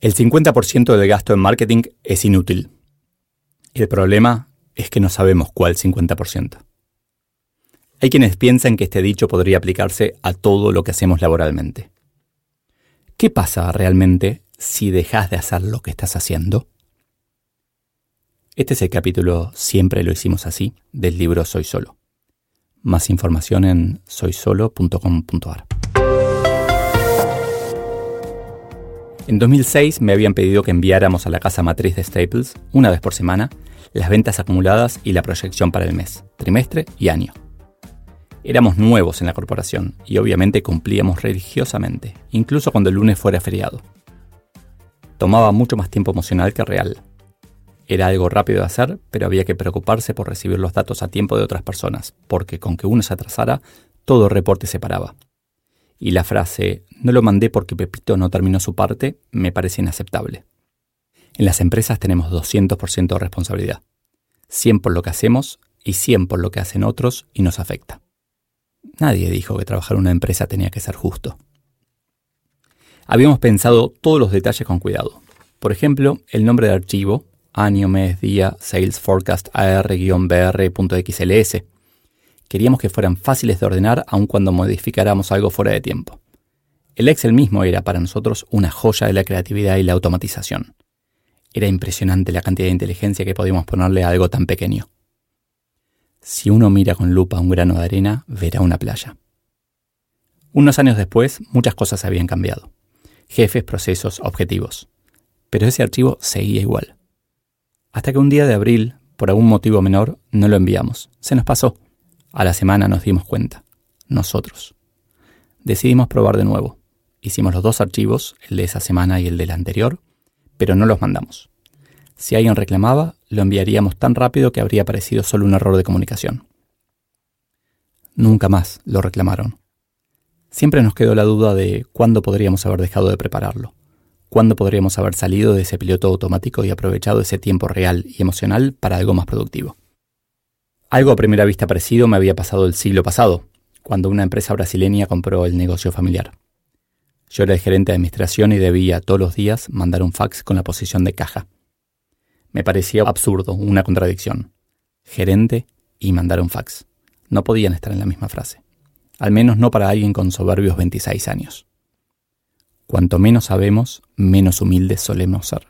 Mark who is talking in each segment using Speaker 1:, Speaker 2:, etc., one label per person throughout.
Speaker 1: El 50% del gasto en marketing es inútil. El problema es que no sabemos cuál 50%. Hay quienes piensan que este dicho podría aplicarse a todo lo que hacemos laboralmente. ¿Qué pasa realmente si dejas de hacer lo que estás haciendo? Este es el capítulo Siempre lo hicimos así del libro Soy Solo. Más información en soysolo.com.ar. En 2006 me habían pedido que enviáramos a la casa matriz de Staples, una vez por semana, las ventas acumuladas y la proyección para el mes, trimestre y año. Éramos nuevos en la corporación y obviamente cumplíamos religiosamente, incluso cuando el lunes fuera feriado. Tomaba mucho más tiempo emocional que real. Era algo rápido de hacer, pero había que preocuparse por recibir los datos a tiempo de otras personas, porque con que uno se atrasara, todo reporte se paraba. Y la frase, no lo mandé porque Pepito no terminó su parte, me parece inaceptable. En las empresas tenemos 200% de responsabilidad. 100 por lo que hacemos y 100 por lo que hacen otros y nos afecta. Nadie dijo que trabajar en una empresa tenía que ser justo. Habíamos pensado todos los detalles con cuidado. Por ejemplo, el nombre de archivo, año, mes, día, sales forecast ar-br.xls. Queríamos que fueran fáciles de ordenar aun cuando modificáramos algo fuera de tiempo. El Excel mismo era para nosotros una joya de la creatividad y la automatización. Era impresionante la cantidad de inteligencia que podíamos ponerle a algo tan pequeño. Si uno mira con lupa un grano de arena, verá una playa. Unos años después, muchas cosas habían cambiado. Jefes, procesos, objetivos. Pero ese archivo seguía igual. Hasta que un día de abril, por algún motivo menor, no lo enviamos. Se nos pasó. A la semana nos dimos cuenta. Nosotros. Decidimos probar de nuevo. Hicimos los dos archivos, el de esa semana y el del anterior, pero no los mandamos. Si alguien reclamaba, lo enviaríamos tan rápido que habría parecido solo un error de comunicación. Nunca más lo reclamaron. Siempre nos quedó la duda de cuándo podríamos haber dejado de prepararlo, cuándo podríamos haber salido de ese piloto automático y aprovechado ese tiempo real y emocional para algo más productivo. Algo a primera vista parecido me había pasado el siglo pasado, cuando una empresa brasileña compró el negocio familiar. Yo era el gerente de administración y debía todos los días mandar un fax con la posición de caja. Me parecía absurdo, una contradicción. Gerente y mandar un fax. No podían estar en la misma frase. Al menos no para alguien con soberbios 26 años. Cuanto menos sabemos, menos humildes solemos ser.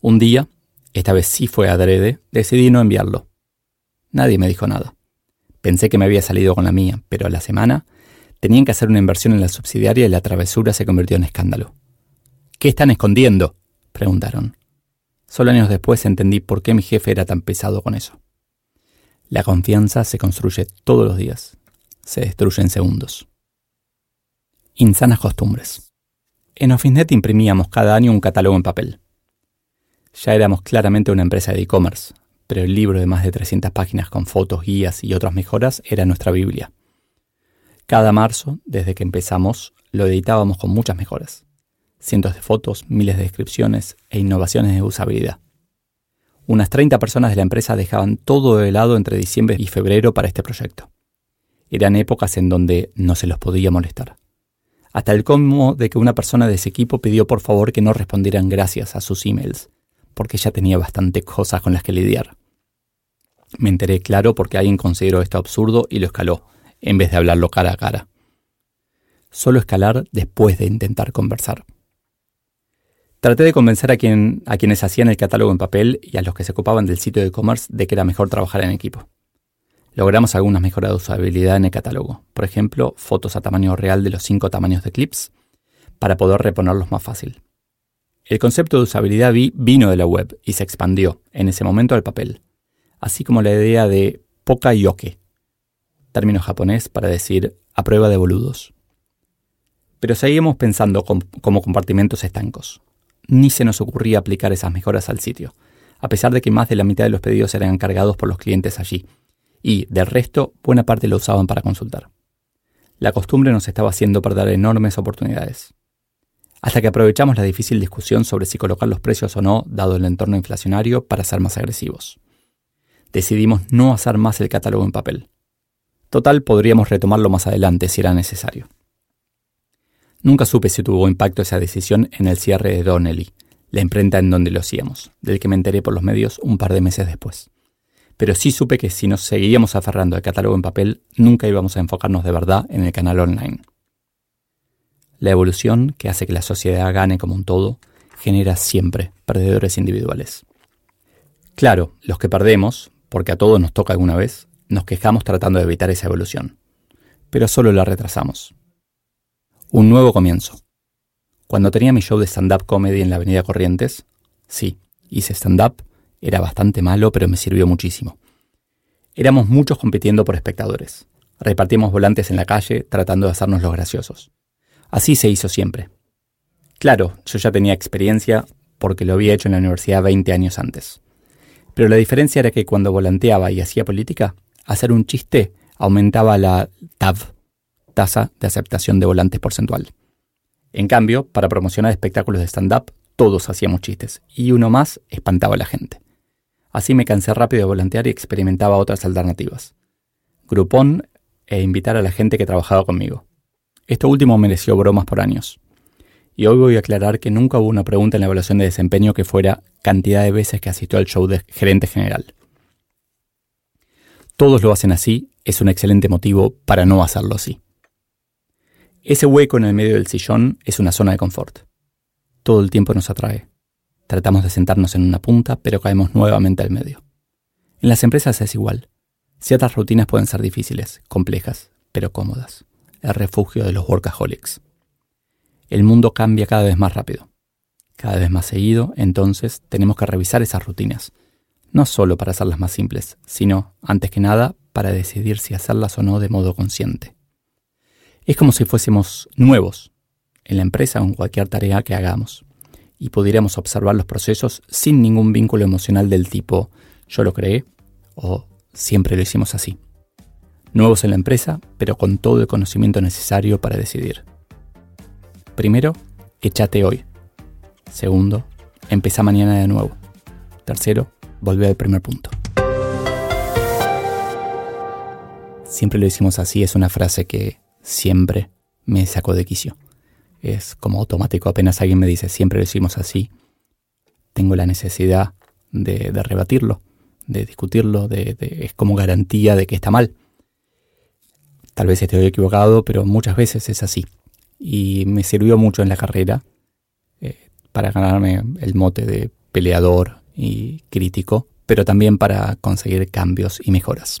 Speaker 1: Un día, esta vez sí fue adrede, decidí no enviarlo. Nadie me dijo nada. Pensé que me había salido con la mía, pero a la semana tenían que hacer una inversión en la subsidiaria y la travesura se convirtió en escándalo. ¿Qué están escondiendo? preguntaron. Solo años después entendí por qué mi jefe era tan pesado con eso. La confianza se construye todos los días, se destruye en segundos. Insanas costumbres. En OfficeNet imprimíamos cada año un catálogo en papel. Ya éramos claramente una empresa de e-commerce, pero el libro de más de 300 páginas con fotos, guías y otras mejoras era nuestra Biblia. Cada marzo, desde que empezamos, lo editábamos con muchas mejoras cientos de fotos, miles de descripciones e innovaciones de usabilidad. Unas 30 personas de la empresa dejaban todo de lado entre diciembre y febrero para este proyecto. Eran épocas en donde no se los podía molestar. Hasta el colmo de que una persona de ese equipo pidió por favor que no respondieran gracias a sus emails, porque ya tenía bastantes cosas con las que lidiar. Me enteré claro porque alguien consideró esto absurdo y lo escaló, en vez de hablarlo cara a cara. Solo escalar después de intentar conversar. Traté de convencer a, quien, quienes hacían el catálogo en papel y a los que se ocupaban del sitio de e-commerce de que era mejor trabajar en equipo. Logramos algunas mejoras de usabilidad en el catálogo, por ejemplo, fotos a tamaño real de los cinco tamaños de clips, para poder reponerlos más fácil. El concepto de usabilidad vino de la web y se expandió, en ese momento, al papel, así como la idea de poka yoke, término japonés para decir a prueba de boludos. pero seguíamos pensando como compartimentos estancos. Ni se nos ocurría aplicar esas mejoras al sitio, a pesar de que más de la mitad de los pedidos eran encargados por los clientes allí, y, del resto, buena parte lo usaban para consultar. La costumbre nos estaba haciendo perder enormes oportunidades. Hasta que aprovechamos la difícil discusión sobre si colocar los precios o no, dado el entorno inflacionario, para ser más agresivos. Decidimos no hacer más el catálogo en papel. Total, podríamos retomarlo más adelante si era necesario. Nunca supe si tuvo impacto esa decisión en el cierre de Donnelly, la imprenta en donde lo hacíamos, del que me enteré por los medios un par de meses después. Pero sí supe que si nos seguíamos aferrando al catálogo en papel, nunca íbamos a enfocarnos de verdad en el canal online. La evolución, que hace que la sociedad gane como un todo, genera siempre perdedores individuales. Claro, los que perdemos, porque a todos nos toca alguna vez, nos quejamos tratando de evitar esa evolución. Pero solo la retrasamos. Un nuevo comienzo. Cuando tenía mi show de stand-up comedy en la Avenida Corrientes, sí, hice stand-up, era bastante malo, pero me sirvió muchísimo. Éramos muchos compitiendo por espectadores. Repartíamos volantes en la calle tratando de hacernos los graciosos. Así se hizo siempre. Claro, yo ya tenía experiencia porque lo había hecho en la universidad 20 años antes. Pero la diferencia era que cuando volanteaba y hacía política, hacer un chiste aumentaba la TAV, tasa de aceptación de volantes porcentual. En cambio, para promocionar espectáculos de stand-up, todos hacíamos chistes, y uno más espantaba a la gente. Así me cansé rápido de volantear y experimentaba otras alternativas. Grupón e invitar a la gente que trabajaba conmigo. Esto último mereció bromas por años. Y hoy voy a aclarar que nunca hubo una pregunta en la evaluación de desempeño que fuera cantidad de veces que asistió al show de gerente general. Todos lo hacen así, es un excelente motivo para no hacerlo así. Ese hueco en el medio del sillón es una zona de confort. Todo el tiempo nos atrae. Tratamos de sentarnos en una punta, pero caemos nuevamente al medio. En las empresas es igual. Ciertas rutinas pueden ser difíciles, complejas, pero cómodas. El refugio de los workaholics. El mundo cambia cada vez más rápido. Cada vez más seguido, entonces, tenemos que revisar esas rutinas. No solo para hacerlas más simples, sino, antes que nada, para decidir si hacerlas o no de modo consciente. Es como si fuésemos nuevos en la empresa o en cualquier tarea que hagamos y pudiéramos observar los procesos sin ningún vínculo emocional del tipo yo lo creé o siempre lo hicimos así. Nuevos en la empresa, pero con todo el conocimiento necesario para decidir. Primero, échate hoy. Segundo, empieza mañana de nuevo. Tercero, volvé al primer punto. Siempre lo hicimos así es una frase que siempre me sacó de quicio. Es como automático, apenas alguien me dice siempre lo hicimos así, tengo la necesidad de, rebatirlo, de discutirlo, de, es como garantía de que está mal. Tal vez estoy equivocado, pero muchas veces es así. Y me sirvió mucho en la carrera eh, para ganarme el mote de peleador y crítico, pero también para conseguir cambios y mejoras.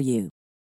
Speaker 2: for you.